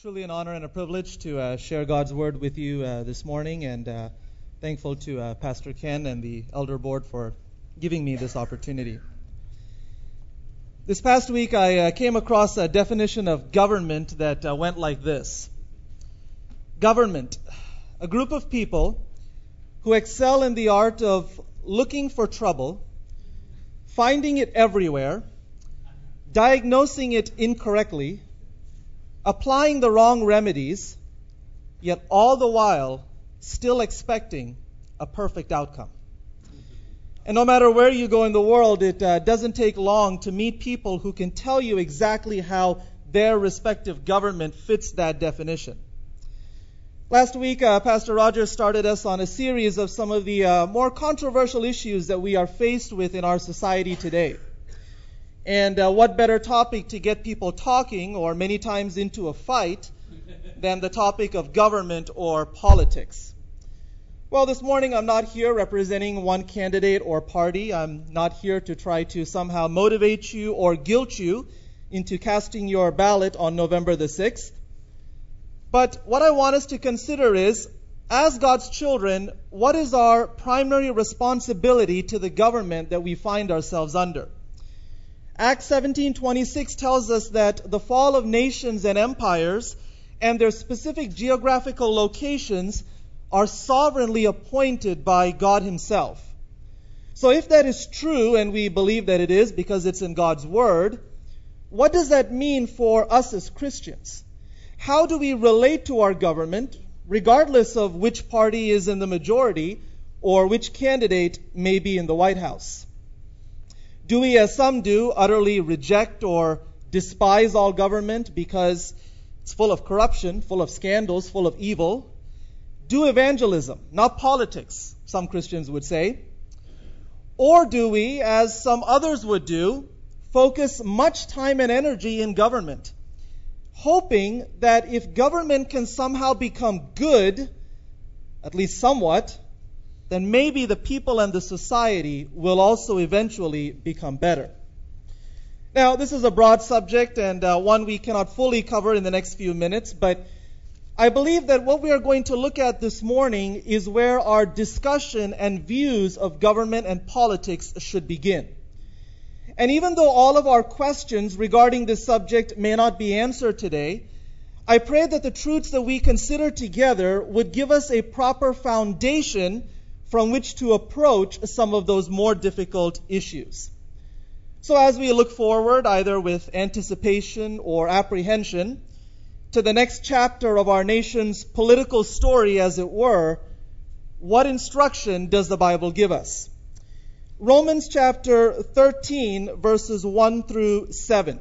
truly an honor and a privilege to uh, share God's word with you uh, this morning, and uh, thankful to uh, Pastor Ken and the elder board for giving me this opportunity. This past week, I uh, came across a definition of government that uh, went like this Government, a group of people who excel in the art of looking for trouble, finding it everywhere, diagnosing it incorrectly, applying the wrong remedies, yet all the while still expecting a perfect outcome. And no matter where you go in the world, it uh, doesn't take long to meet people who can tell you exactly how their respective government fits that definition. Last week, uh, Pastor Rogers started us on a series of some of the uh, more controversial issues that we are faced with in our society today. And uh, what better topic to get people talking, or many times into a fight, than the topic of government or politics? Well, this morning I'm not here representing one candidate or party. I'm not here to try to somehow motivate you or guilt you into casting your ballot on November the 6th. But what I want us to consider is, as God's children, what is our primary responsibility to the government that we find ourselves under? Acts 17:26 tells us that the fall of nations and empires and their specific geographical locations are sovereignly appointed by God himself. So if that is true and we believe that it is because it's in God's word, what does that mean for us as Christians? How do we relate to our government regardless of which party is in the majority or which candidate may be in the White House? Do we, as some do, utterly reject or despise all government because it's full of corruption, full of scandals, full of evil? Do evangelism, not politics, some Christians would say. Or do we, as some others would do, focus much time and energy in government, hoping that if government can somehow become good, at least somewhat, then maybe the people and the society will also eventually become better. Now, this is a broad subject and uh, one we cannot fully cover in the next few minutes, but I believe that what we are going to look at this morning is where our discussion and views of government and politics should begin. And even though all of our questions regarding this subject may not be answered today, I pray that the truths that we consider together would give us a proper foundation from which to approach some of those more difficult issues. So, as we look forward, either with anticipation or apprehension, to the next chapter of our nation's political story, as it were, what instruction does the Bible give us? Romans chapter 13, verses 1 through 7.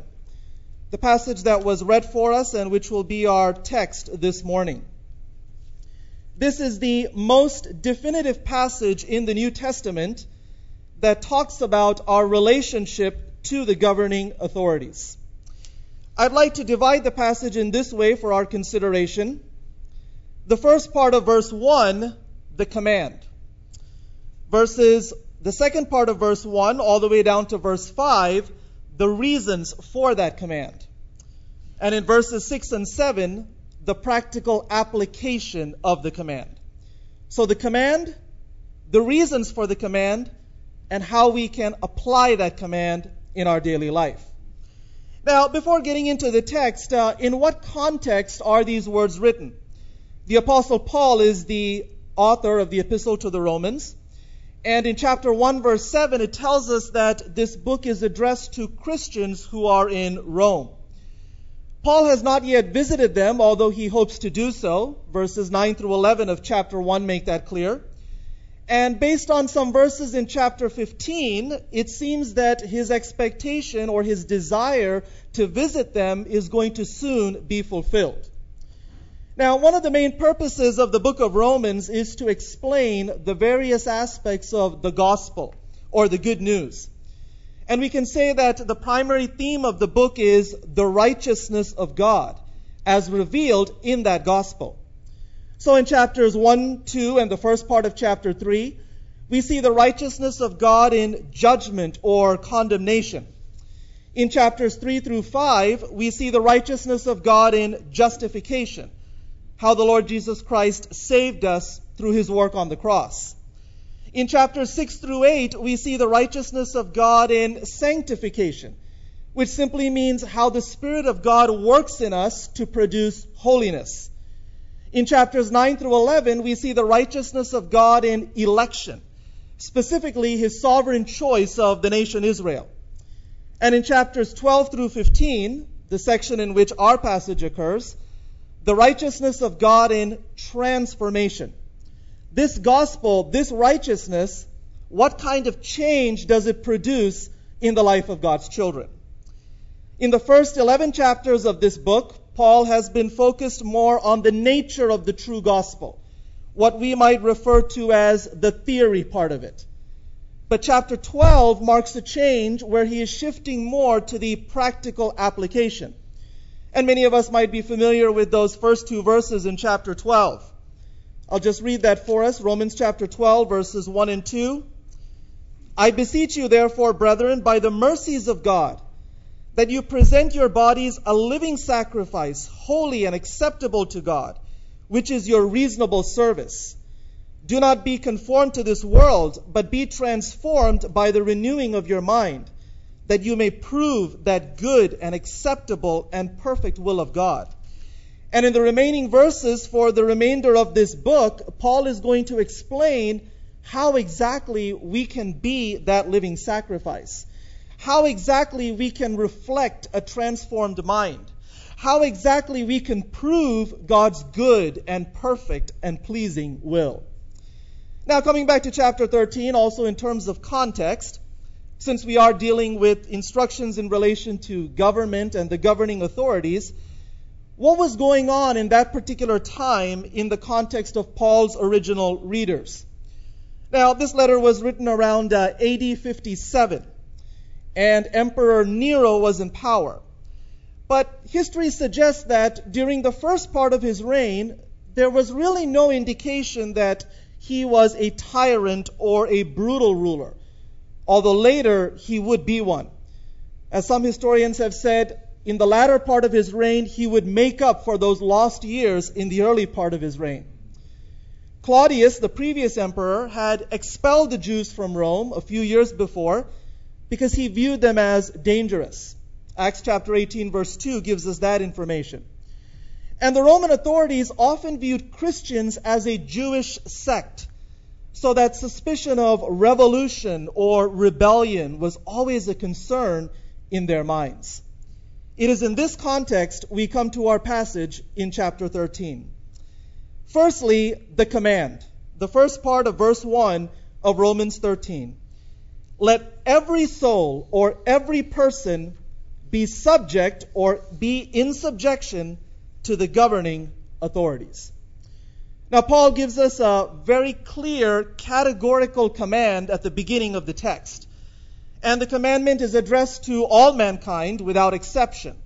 The passage that was read for us and which will be our text this morning. This is the most definitive passage in the New Testament that talks about our relationship to the governing authorities. I'd like to divide the passage in this way for our consideration. The first part of verse 1, the command. Verses, the second part of verse 1 all the way down to verse 5, the reasons for that command. And in verses 6 and 7, the practical application of the command. So the command, the reasons for the command, and how we can apply that command in our daily life. Now, before getting into the text, uh, in what context are these words written? The Apostle Paul is the author of the Epistle to the Romans. And in chapter 1, verse 7, it tells us that this book is addressed to Christians who are in Rome. Paul has not yet visited them, although he hopes to do so. Verses 9 through 11 of chapter 1 make that clear. And based on some verses in chapter 15, it seems that his expectation or his desire to visit them is going to soon be fulfilled. Now, one of the main purposes of the book of Romans is to explain the various aspects of the gospel or the good news. And we can say that the primary theme of the book is the righteousness of God as revealed in that gospel. So in chapters 1, 2, and the first part of chapter 3, we see the righteousness of God in judgment or condemnation. In chapters 3 through 5, we see the righteousness of God in justification, how the Lord Jesus Christ saved us through his work on the cross. In chapters 6 through 8, we see the righteousness of God in sanctification, which simply means how the Spirit of God works in us to produce holiness. In chapters 9 through 11, we see the righteousness of God in election, specifically his sovereign choice of the nation Israel. And in chapters 12 through 15, the section in which our passage occurs, the righteousness of God in transformation. This gospel, this righteousness, what kind of change does it produce in the life of God's children? In the first 11 chapters of this book, Paul has been focused more on the nature of the true gospel, what we might refer to as the theory part of it. But chapter 12 marks a change where he is shifting more to the practical application. And many of us might be familiar with those first two verses in chapter 12. I'll just read that for us. Romans chapter 12, verses 1 and 2. I beseech you, therefore, brethren, by the mercies of God, that you present your bodies a living sacrifice, holy and acceptable to God, which is your reasonable service. Do not be conformed to this world, but be transformed by the renewing of your mind, that you may prove that good and acceptable and perfect will of God. And in the remaining verses for the remainder of this book, Paul is going to explain how exactly we can be that living sacrifice, how exactly we can reflect a transformed mind, how exactly we can prove God's good and perfect and pleasing will. Now, coming back to chapter 13, also in terms of context, since we are dealing with instructions in relation to government and the governing authorities, what was going on in that particular time in the context of Paul's original readers? Now, this letter was written around uh, AD 57, and Emperor Nero was in power. But history suggests that during the first part of his reign, there was really no indication that he was a tyrant or a brutal ruler, although later he would be one. As some historians have said, in the latter part of his reign, he would make up for those lost years in the early part of his reign. Claudius, the previous emperor, had expelled the Jews from Rome a few years before because he viewed them as dangerous. Acts chapter 18, verse 2 gives us that information. And the Roman authorities often viewed Christians as a Jewish sect, so that suspicion of revolution or rebellion was always a concern in their minds. It is in this context we come to our passage in chapter 13. Firstly, the command, the first part of verse 1 of Romans 13. Let every soul or every person be subject or be in subjection to the governing authorities. Now, Paul gives us a very clear categorical command at the beginning of the text. And the commandment is addressed to all mankind without exception.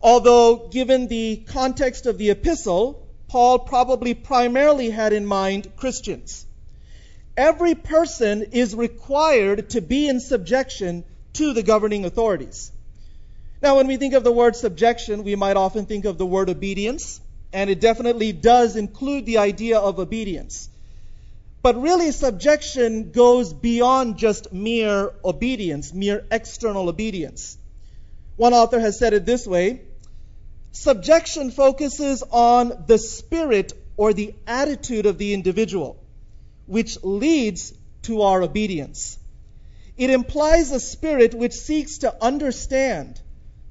Although, given the context of the epistle, Paul probably primarily had in mind Christians. Every person is required to be in subjection to the governing authorities. Now, when we think of the word subjection, we might often think of the word obedience, and it definitely does include the idea of obedience. But really, subjection goes beyond just mere obedience, mere external obedience. One author has said it this way Subjection focuses on the spirit or the attitude of the individual, which leads to our obedience. It implies a spirit which seeks to understand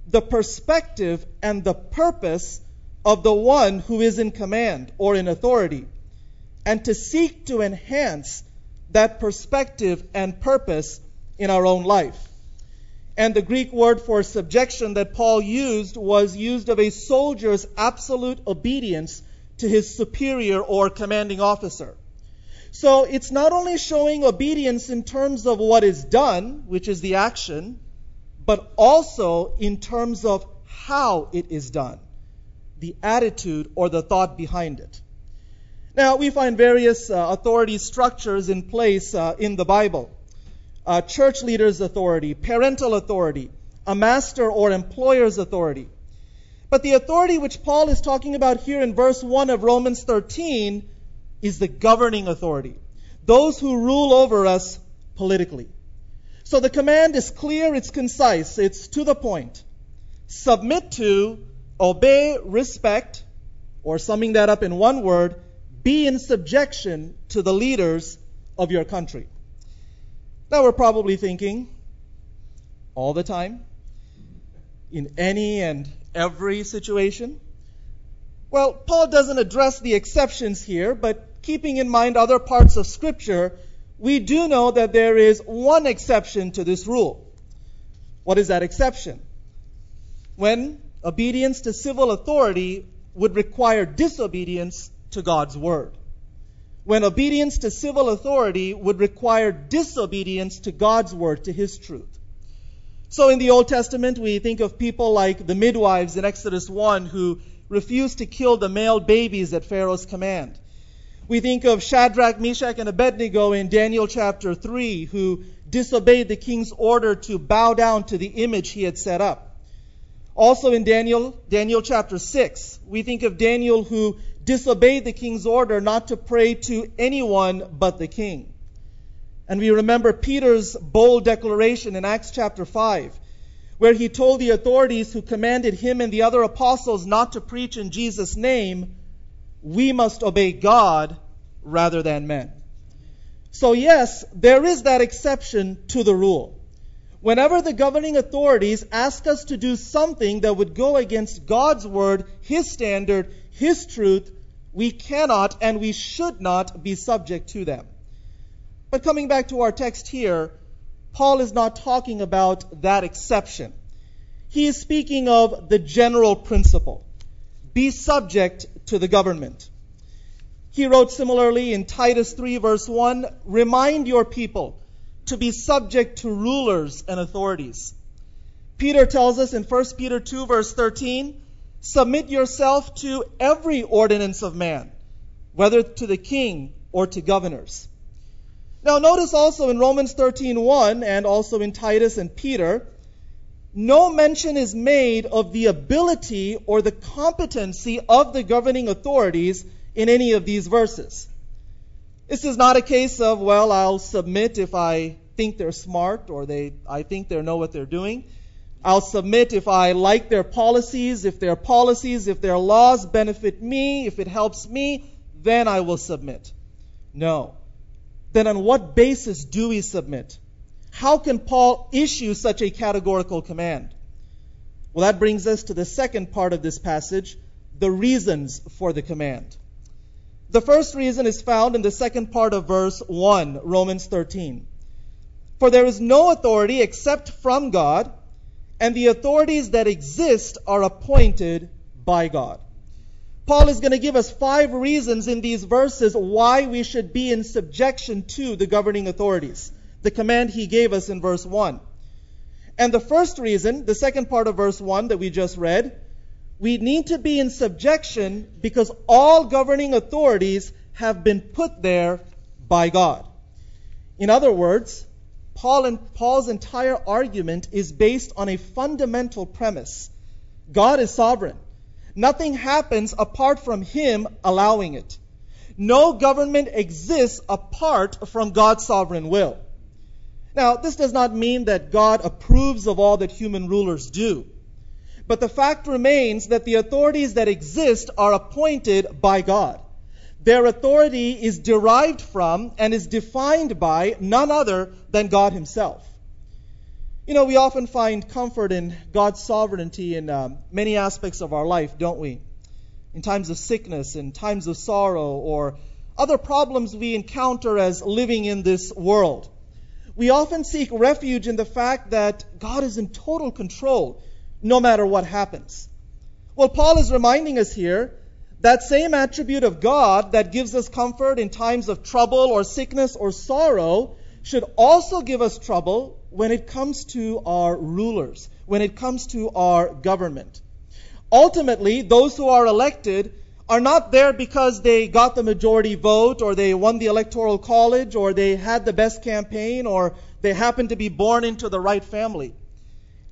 the perspective and the purpose of the one who is in command or in authority, and to seek to enhance that perspective and purpose in our own life. And the Greek word for subjection that Paul used was used of a soldier's absolute obedience to his superior or commanding officer. So it's not only showing obedience in terms of what is done, which is the action, but also in terms of how it is done, the attitude or the thought behind it. Now, we find various uh, authority structures in place uh, in the Bible uh, church leaders' authority, parental authority, a master or employer's authority. But the authority which Paul is talking about here in verse 1 of Romans 13 is the governing authority. Those who rule over us politically. So the command is clear, it's concise, it's to the point. Submit to, obey, respect, or summing that up in one word, be in subjection to the leaders of your country. Now we're probably thinking, all the time, in any and every situation? Well, Paul doesn't address the exceptions here, but keeping in mind other parts of Scripture, we do know that there is one exception to this rule. What is that exception? When obedience to civil authority would require disobedience to God's word. When obedience to civil authority would require disobedience to God's word, to his truth. So in the Old Testament, we think of people like the midwives in Exodus 1 who refused to kill the male babies at Pharaoh's command. We think of Shadrach, Meshach, and Abednego in Daniel chapter 3 who disobeyed the king's order to bow down to the image he had set up. Also in Daniel, Daniel chapter 6, we think of Daniel who disobeyed the king's order not to pray to anyone but the king. And we remember Peter's bold declaration in Acts chapter 5, where he told the authorities who commanded him and the other apostles not to preach in Jesus' name, we must obey God rather than men. So, yes, there is that exception to the rule. Whenever the governing authorities ask us to do something that would go against God's word, His standard, His truth, we cannot and we should not be subject to them. But coming back to our text here, Paul is not talking about that exception. He is speaking of the general principle be subject to the government. He wrote similarly in Titus 3, verse 1 remind your people to be subject to rulers and authorities. Peter tells us in 1 Peter 2, verse 13 submit yourself to every ordinance of man, whether to the king or to governors now notice also in Romans 13:1 and also in Titus and Peter, no mention is made of the ability or the competency of the governing authorities in any of these verses. This is not a case of, well, I'll submit if I think they're smart or they I think they know what they're doing. I'll submit if I like their policies, if their policies, if their laws benefit me, if it helps me, then I will submit. No then on what basis do we submit? How can Paul issue such a categorical command? Well, that brings us to the second part of this passage the reasons for the command. The first reason is found in the second part of verse 1, Romans 13. For there is no authority except from God, and the authorities that exist are appointed by God. Paul is going to give us five reasons in these verses why we should be in subjection to the governing authorities. The command he gave us in verse 1. And the first reason, the second part of verse 1 that we just read, we need to be in subjection because all governing authorities have been put there by God. In other words, Paul and Paul's entire argument is based on a fundamental premise. God is sovereign. Nothing happens apart from Him allowing it. No government exists apart from God's sovereign will. Now, this does not mean that God approves of all that human rulers do. But the fact remains that the authorities that exist are appointed by God. Their authority is derived from and is defined by none other than God Himself. You know, we often find comfort in God's sovereignty in um, many aspects of our life, don't we? In times of sickness, in times of sorrow, or other problems we encounter as living in this world. We often seek refuge in the fact that God is in total control no matter what happens. Well, Paul is reminding us here that same attribute of God that gives us comfort in times of trouble or sickness or sorrow should also give us trouble when it comes to our rulers, when it comes to our government. Ultimately, those who are elected are not there because they got the majority vote or they won the electoral college or they had the best campaign or they happened to be born into the right family.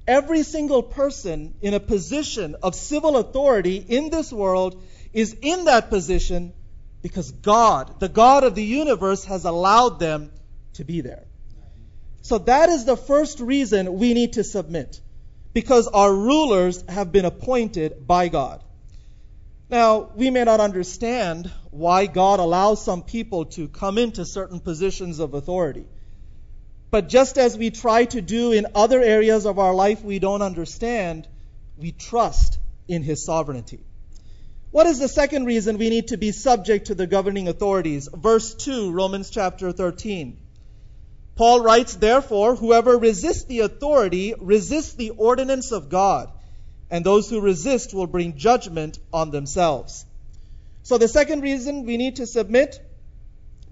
every single person in a position of civil authority in this world is in that position because God, the God of the universe, has allowed them to be there. So that is the first reason we need to submit, because our rulers have been appointed by God. Now, we may not understand why God allows some people to come into certain positions of authority. But just as we try to do in other areas of our life we don't understand, we trust in His sovereignty. What is the second reason we need to be subject to the governing authorities? Verse 2, Romans chapter 13. Paul writes, Therefore, whoever resists the authority resists the ordinance of God, and those who resist will bring judgment on themselves. So, the second reason we need to submit,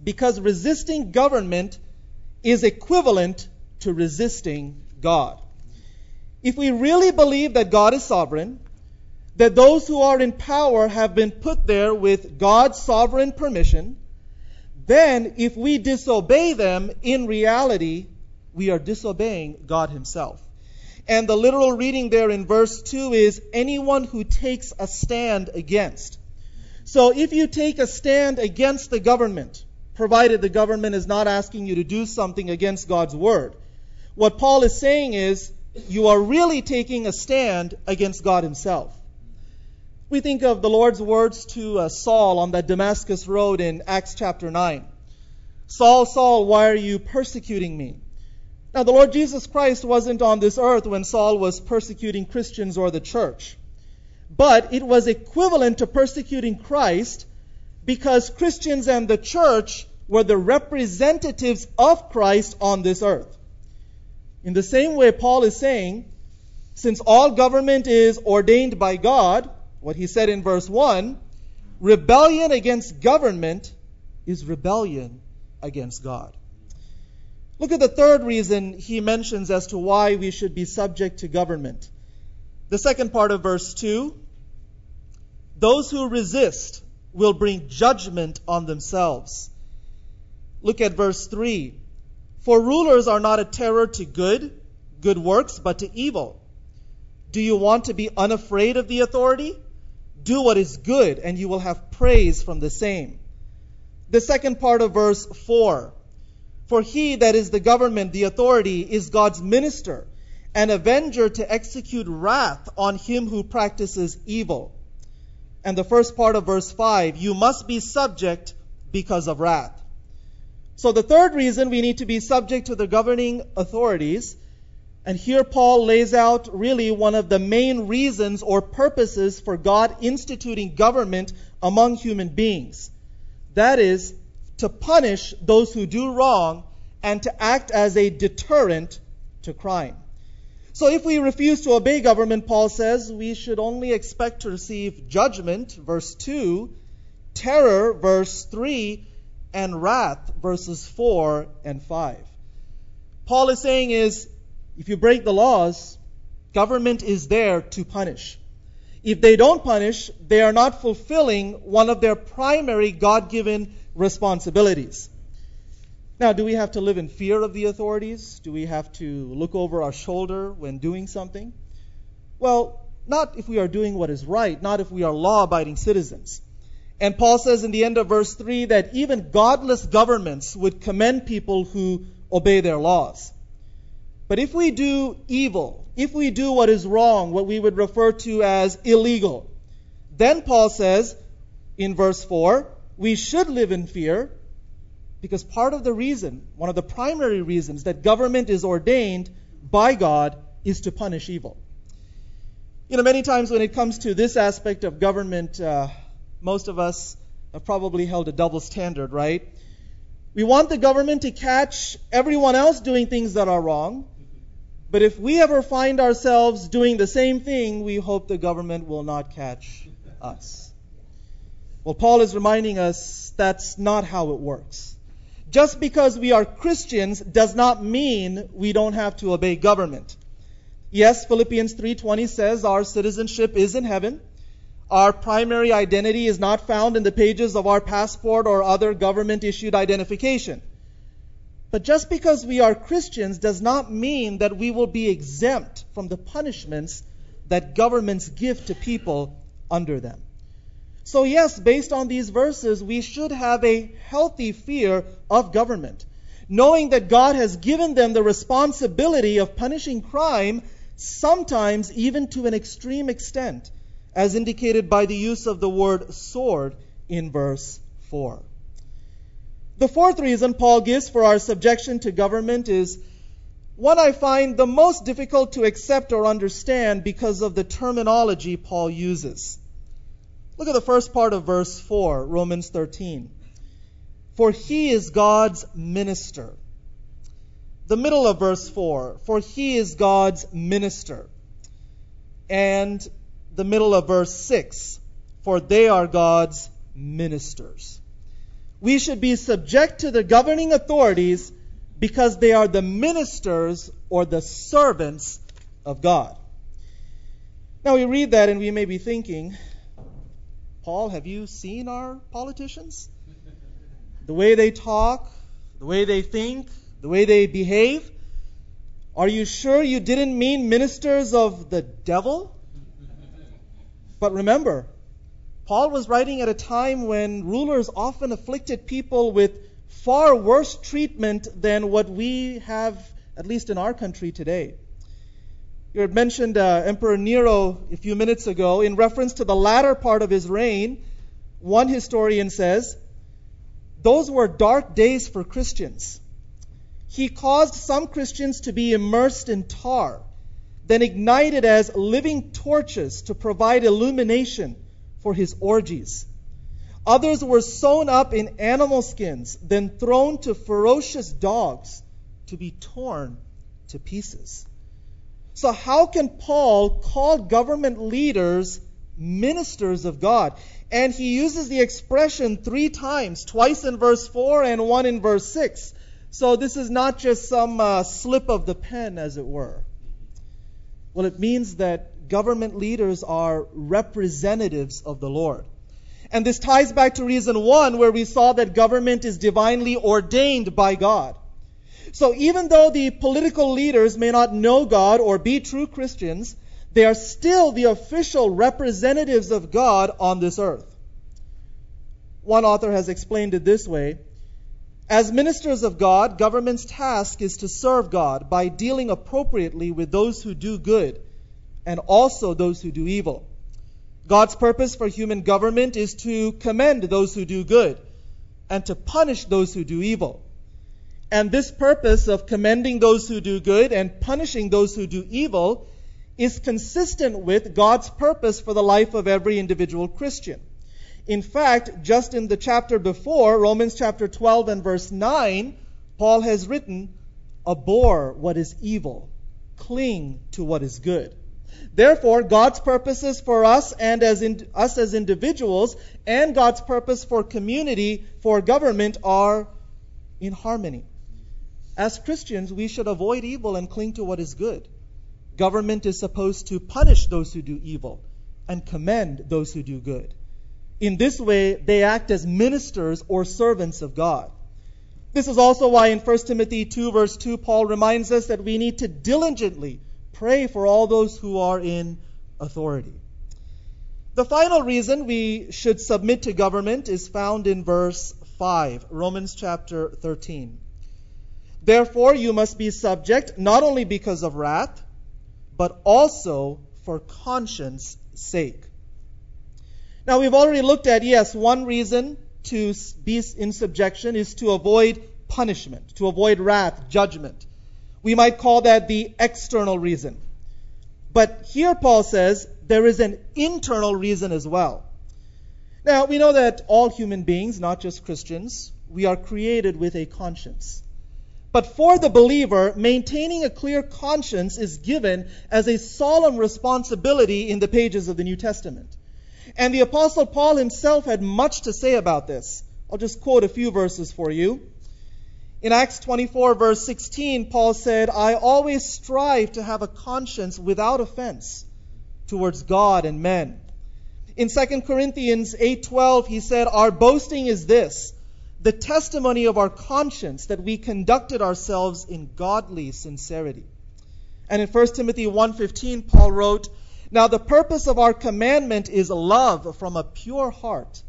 because resisting government is equivalent to resisting God. If we really believe that God is sovereign, that those who are in power have been put there with God's sovereign permission, then if we disobey them, in reality, we are disobeying God Himself. And the literal reading there in verse 2 is anyone who takes a stand against. So if you take a stand against the government, provided the government is not asking you to do something against God's word, what Paul is saying is you are really taking a stand against God Himself. We think of the Lord's words to uh, Saul on that Damascus road in Acts chapter 9. Saul, Saul, why are you persecuting me? Now, the Lord Jesus Christ wasn't on this earth when Saul was persecuting Christians or the church. But it was equivalent to persecuting Christ because Christians and the church were the representatives of Christ on this earth. In the same way, Paul is saying, since all government is ordained by God, what he said in verse 1 rebellion against government is rebellion against God. Look at the third reason he mentions as to why we should be subject to government. The second part of verse 2 those who resist will bring judgment on themselves. Look at verse 3. For rulers are not a terror to good, good works, but to evil. Do you want to be unafraid of the authority? Do what is good, and you will have praise from the same. The second part of verse 4 For he that is the government, the authority, is God's minister, an avenger to execute wrath on him who practices evil. And the first part of verse 5 You must be subject because of wrath. So, the third reason we need to be subject to the governing authorities and here Paul lays out really one of the main reasons or purposes for God instituting government among human beings. That is, to punish those who do wrong and to act as a deterrent to crime. So if we refuse to obey government, Paul says, we should only expect to receive judgment, verse 2, terror, verse 3, and wrath, verses 4 and 5. Paul is saying is, if you break the laws, government is there to punish. If they don't punish, they are not fulfilling one of their primary God given responsibilities. Now, do we have to live in fear of the authorities? Do we have to look over our shoulder when doing something? Well, not if we are doing what is right, not if we are law abiding citizens. And Paul says in the end of verse 3 that even godless governments would commend people who obey their laws. But if we do evil, if we do what is wrong, what we would refer to as illegal, then Paul says in verse 4, we should live in fear because part of the reason, one of the primary reasons that government is ordained by God is to punish evil. You know, many times when it comes to this aspect of government, uh, most of us have probably held a double standard, right? We want the government to catch everyone else doing things that are wrong, but if we ever find ourselves doing the same thing, we hope the government will not catch us. Well, Paul is reminding us that's not how it works. Just because we are Christians does not mean we don't have to obey government. Yes, Philippians 3:20 says our citizenship is in heaven. Our primary identity is not found in the pages of our passport or other government issued identification. But just because we are Christians does not mean that we will be exempt from the punishments that governments give to people under them. So, yes, based on these verses, we should have a healthy fear of government, knowing that God has given them the responsibility of punishing crime, sometimes even to an extreme extent, as indicated by the use of the word sword in verse 4. The fourth reason Paul gives for our subjection to government is one I find the most difficult to accept or understand because of the terminology Paul uses. Look at the first part of verse 4, Romans 13. For he is God's minister. The middle of verse 4, for he is God's minister. And the middle of verse 6, for they are God's ministers. We should be subject to the governing authorities because they are the ministers or the servants of God. Now we read that and we may be thinking, Paul, have you seen our politicians? The way they talk, the way they think, the way they behave? Are you sure you didn't mean ministers of the devil? But remember, Paul was writing at a time when rulers often afflicted people with far worse treatment than what we have, at least in our country today. You had mentioned uh, Emperor Nero a few minutes ago. In reference to the latter part of his reign, one historian says, Those were dark days for Christians. He caused some Christians to be immersed in tar, then ignited as living torches to provide illumination for his orgies. Others were sewn up in animal skins, then thrown to ferocious dogs to be torn to pieces. So, how can Paul call government leaders ministers of God? And he uses the expression three times, twice in verse 4 and one in verse 6. So, this is not just some uh, slip of the pen, as it were. Well, it means that government leaders are representatives of the Lord. And this ties back to reason one, where we saw that government is divinely ordained by God. So even though the political leaders may not know God or be true Christians, they are still the official representatives of God on this earth. One author has explained it this way As ministers of God, government's task is to serve God by dealing appropriately with those who do good and also those who do evil. God's purpose for human government is to commend those who do good and to punish those who do evil. And this purpose of commending those who do good and punishing those who do evil is consistent with God's purpose for the life of every individual Christian. In fact, just in the chapter before, Romans chapter 12 and verse 9, Paul has written, Abhor what is evil, cling to what is good. Therefore, God's purposes for us and as in, us as individuals and God's purpose for community, for government are in harmony. As Christians, we should avoid evil and cling to what is good. Government is supposed to punish those who do evil and commend those who do good. In this way, they act as ministers or servants of God. This is also why in 1 Timothy 2, verse 2, Paul reminds us that we need to diligently pray for all those who are in authority. The final reason we should submit to government is found in verse 5, Romans chapter 13. Therefore, you must be subject not only because of wrath, but also for conscience sake. Now, we've already looked at, yes, one reason to be in subjection is to avoid punishment, to avoid wrath, judgment. We might call that the external reason. But here Paul says there is an internal reason as well. Now, we know that all human beings, not just Christians, we are created with a conscience. But for the believer, maintaining a clear conscience is given as a solemn responsibility in the pages of the New Testament. And the Apostle Paul himself had much to say about this. I'll just quote a few verses for you. In Acts 24, verse 16, Paul said, I always strive to have a conscience without offense towards God and men. In 2 Corinthians 8:12 he said our boasting is this the testimony of our conscience that we conducted ourselves in godly sincerity. And in 1 Timothy 1:15 Paul wrote, "Now the purpose of our commandment is love from a pure heart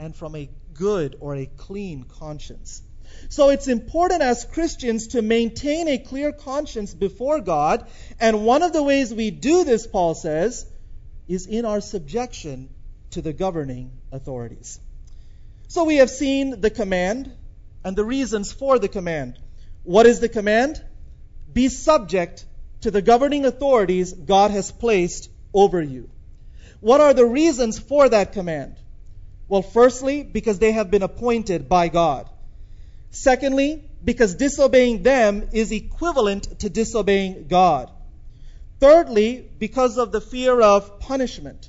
and from a good or a clean conscience." So it's important as Christians to maintain a clear conscience before God, and one of the ways we do this, Paul says, is in our subjection to the governing authorities. So we have seen the command and the reasons for the command. What is the command? Be subject to the governing authorities God has placed over you. What are the reasons for that command? Well, firstly, because they have been appointed by God. Secondly, because disobeying them is equivalent to disobeying God. Thirdly, because of the fear of punishment.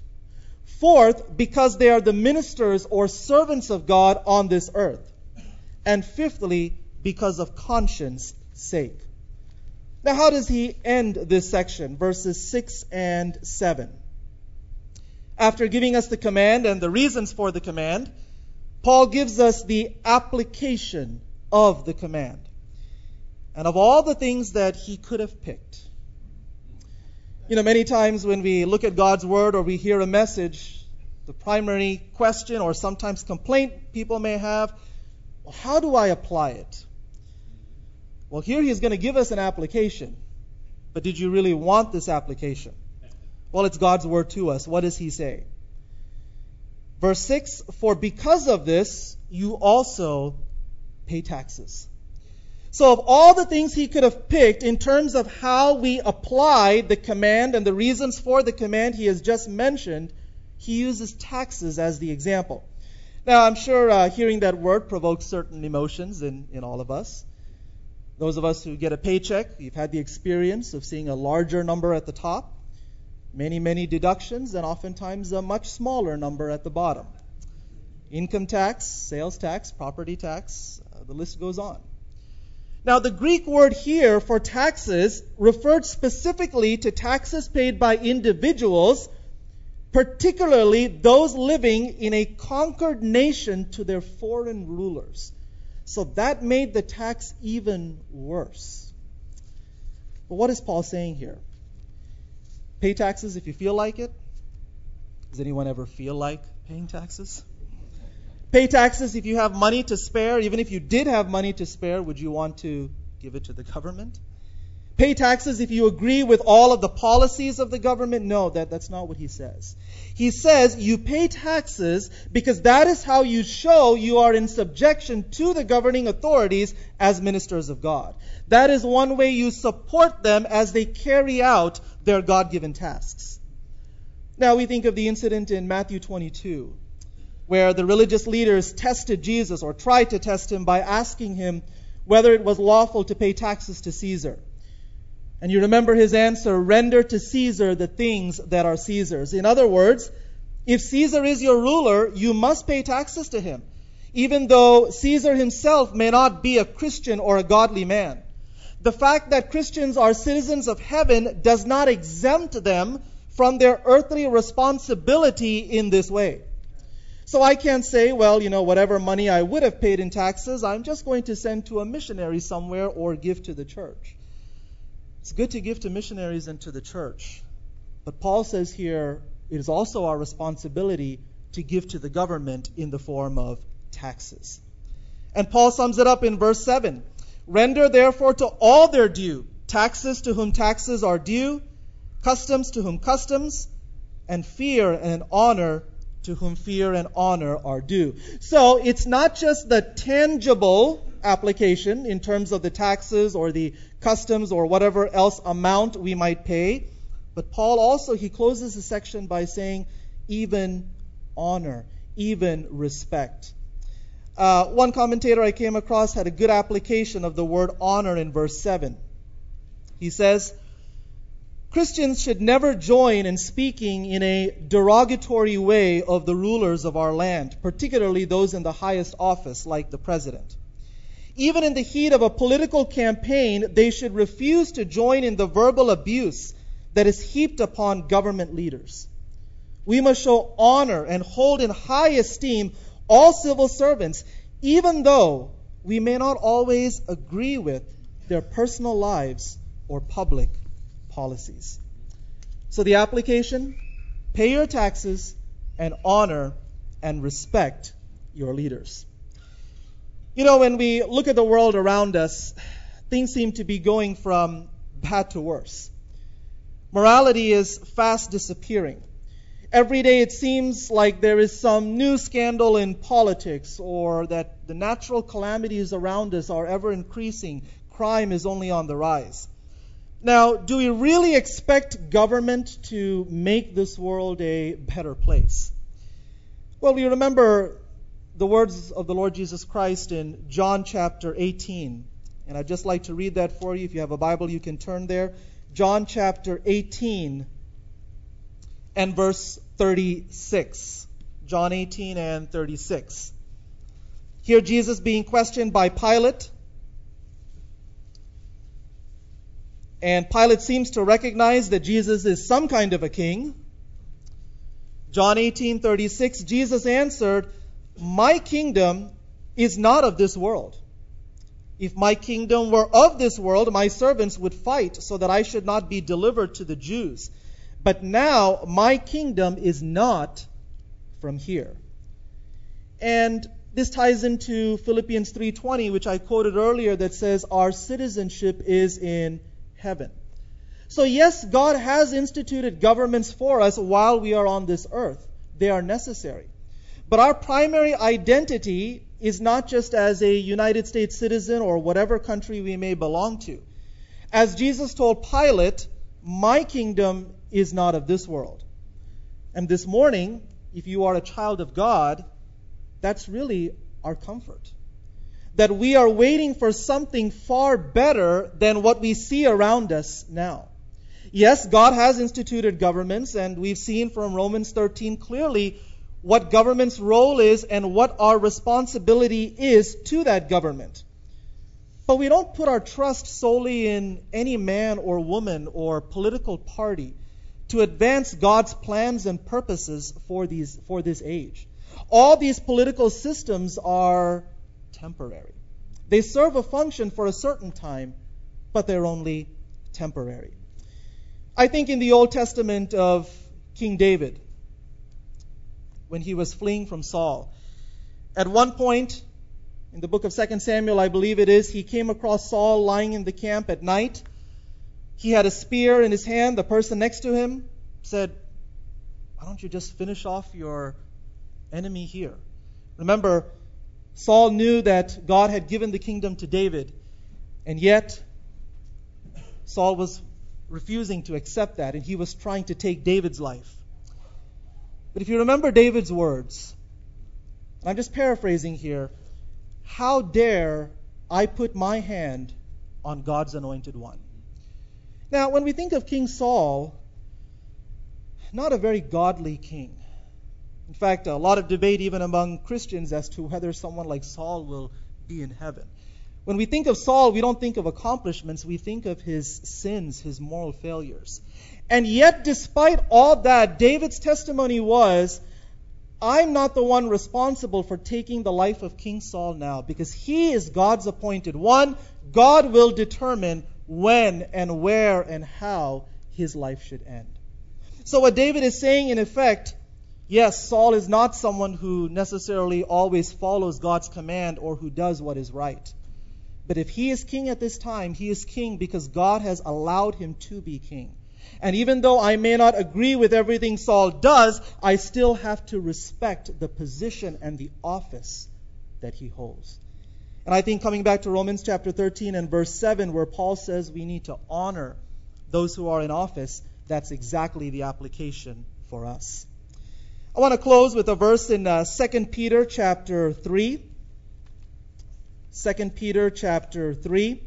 Fourth, because they are the ministers or servants of God on this earth. And fifthly, because of conscience sake. Now, how does he end this section? Verses 6 and 7. After giving us the command and the reasons for the command, Paul gives us the application of the command. And of all the things that he could have picked, you know, many times when we look at God's word or we hear a message, the primary question or sometimes complaint people may have, well, how do I apply it? Well, here he's going to give us an application. But did you really want this application? Well, it's God's word to us. What does he say? Verse 6 For because of this, you also pay taxes. So, of all the things he could have picked in terms of how we apply the command and the reasons for the command he has just mentioned, he uses taxes as the example. Now, I'm sure uh, hearing that word provokes certain emotions in, in all of us. Those of us who get a paycheck, you've had the experience of seeing a larger number at the top, many, many deductions, and oftentimes a much smaller number at the bottom. Income tax, sales tax, property tax, the list goes on. Now, the Greek word here for taxes referred specifically to taxes paid by individuals, particularly those living in a conquered nation to their foreign rulers. So that made the tax even worse. But what is Paul saying here? Pay taxes if you feel like it. Does anyone ever feel like paying taxes? Pay taxes if you have money to spare. Even if you did have money to spare, would you want to give it to the government? Pay taxes if you agree with all of the policies of the government. No, that, that's not what he says. He says you pay taxes because that is how you show you are in subjection to the governing authorities as ministers of God. That is one way you support them as they carry out their God given tasks. Now we think of the incident in Matthew 22 where the religious leaders tested Jesus or tried to test him by asking him whether it was lawful to pay taxes to Caesar. And you remember his answer render to Caesar the things that are Caesar's. In other words, if Caesar is your ruler, you must pay taxes to him, even though Caesar himself may not be a Christian or a godly man. The fact that Christians are citizens of heaven does not exempt them from their earthly responsibility in this way. So I can't say, well, you know, whatever money I would have paid in taxes, I'm just going to send to a missionary somewhere or give to the church. It's good to give to missionaries and to the church. But Paul says here it is also our responsibility to give to the government in the form of taxes. And Paul sums it up in verse 7 Render therefore to all their due taxes to whom taxes are due, customs to whom customs, and fear and honor to whom fear and honor are due. So it's not just the tangible application in terms of the taxes or the customs or whatever else amount we might pay. But Paul also, he closes the section by saying, even honor, even respect. Uh, one commentator I came across had a good application of the word honor in verse 7. He says, Christians should never join in speaking in a derogatory way of the rulers of our land, particularly those in the highest office, like the president. Even in the heat of a political campaign, they should refuse to join in the verbal abuse that is heaped upon government leaders. We must show honor and hold in high esteem all civil servants, even though we may not always agree with their personal lives or public policies. So the application pay your taxes and honor and respect your leaders. You know, when we look at the world around us, things seem to be going from bad to worse. Morality is fast disappearing. Every day it seems like there is some new scandal in politics or that the natural calamities around us are ever increasing. Crime is only on the rise. Now, do we really expect government to make this world a better place? Well, we remember the words of the Lord Jesus Christ in John chapter 18. And I'd just like to read that for you. If you have a Bible, you can turn there. John chapter 18 and verse 36. John 18 and 36. Here, Jesus being questioned by Pilate. And Pilate seems to recognize that Jesus is some kind of a king. John 18:36 Jesus answered, "My kingdom is not of this world. If my kingdom were of this world, my servants would fight so that I should not be delivered to the Jews. But now my kingdom is not from here. And this ties into Philippians 3:20 which I quoted earlier that says our citizenship is in heaven. So yes, God has instituted governments for us while we are on this earth. They are necessary. But our primary identity is not just as a United States citizen or whatever country we may belong to. As Jesus told Pilate, my kingdom is not of this world. And this morning, if you are a child of God, that's really our comfort. That we are waiting for something far better than what we see around us now. Yes, God has instituted governments, and we've seen from Romans 13 clearly what government's role is and what our responsibility is to that government. But we don't put our trust solely in any man or woman or political party to advance God's plans and purposes for, these, for this age. All these political systems are temporary. They serve a function for a certain time, but they're only temporary. I think in the Old Testament of King David, when he was fleeing from Saul, at one point in the book of 2 Samuel, I believe it is, he came across Saul lying in the camp at night he had a spear in his hand. The person next to him said, Why don't you just finish off your enemy here? Remember, Saul knew that God had given the kingdom to David, and yet Saul was refusing to accept that, and he was trying to take David's life. But if you remember David's words, I'm just paraphrasing here, how dare I put my hand on God's anointed one? Now, when we think of King Saul, not a very godly king. In fact, a lot of debate even among Christians as to whether someone like Saul will be in heaven. When we think of Saul, we don't think of accomplishments, we think of his sins, his moral failures. And yet, despite all that, David's testimony was I'm not the one responsible for taking the life of King Saul now because he is God's appointed one. God will determine when and where and how his life should end. So, what David is saying, in effect, yes, Saul is not someone who necessarily always follows God's command or who does what is right. But if he is king at this time, he is king because God has allowed him to be king. And even though I may not agree with everything Saul does, I still have to respect the position and the office that he holds. And I think coming back to Romans chapter 13 and verse 7, where Paul says we need to honor those who are in office, that's exactly the application for us. I want to close with a verse in uh, 2 Peter chapter 3. 2 Peter chapter 3.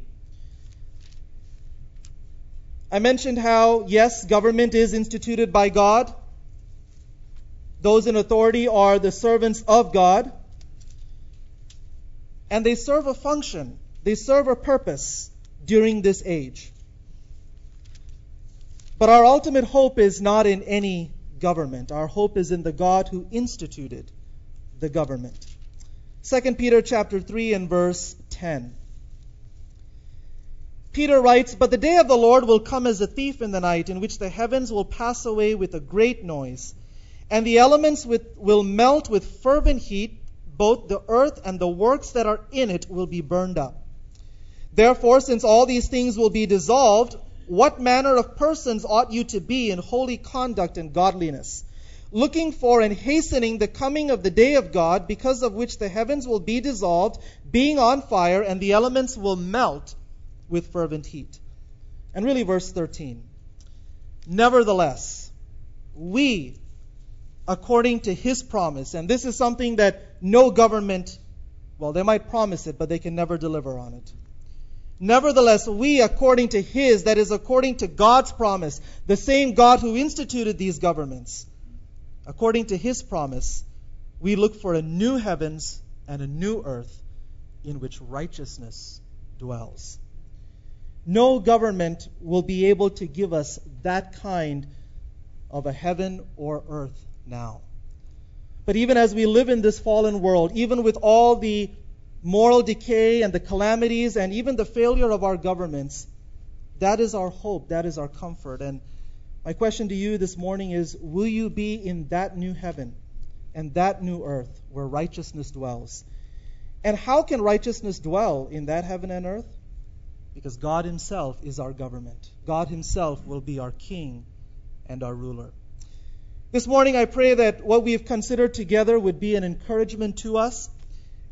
I mentioned how, yes, government is instituted by God. Those in authority are the servants of God and they serve a function, they serve a purpose during this age. But our ultimate hope is not in any government. Our hope is in the God who instituted the government. 2 Peter chapter 3 and verse 10. Peter writes, But the day of the Lord will come as a thief in the night, in which the heavens will pass away with a great noise, and the elements with, will melt with fervent heat, both the earth and the works that are in it will be burned up. Therefore, since all these things will be dissolved, what manner of persons ought you to be in holy conduct and godliness? looking for and hastening the coming of the day of God, because of which the heavens will be dissolved, being on fire, and the elements will melt with fervent heat. And really, verse 13. Nevertheless, we, according to his promise, and this is something that no government, well, they might promise it, but they can never deliver on it. Nevertheless, we, according to his, that is, according to God's promise, the same God who instituted these governments, according to his promise, we look for a new heavens and a new earth in which righteousness dwells. No government will be able to give us that kind of a heaven or earth now. But even as we live in this fallen world, even with all the moral decay and the calamities and even the failure of our governments, that is our hope, that is our comfort. And my question to you this morning is Will you be in that new heaven and that new earth where righteousness dwells? And how can righteousness dwell in that heaven and earth? Because God Himself is our government. God Himself will be our King and our ruler. This morning, I pray that what we've considered together would be an encouragement to us.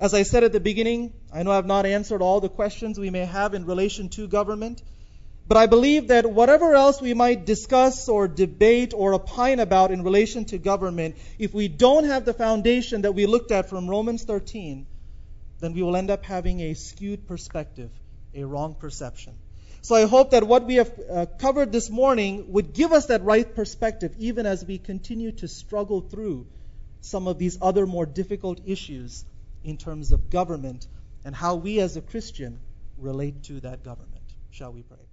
As I said at the beginning, I know I've not answered all the questions we may have in relation to government. But I believe that whatever else we might discuss or debate or opine about in relation to government, if we don't have the foundation that we looked at from Romans 13, then we will end up having a skewed perspective, a wrong perception. So I hope that what we have uh, covered this morning would give us that right perspective, even as we continue to struggle through some of these other more difficult issues in terms of government and how we as a Christian relate to that government. Shall we pray?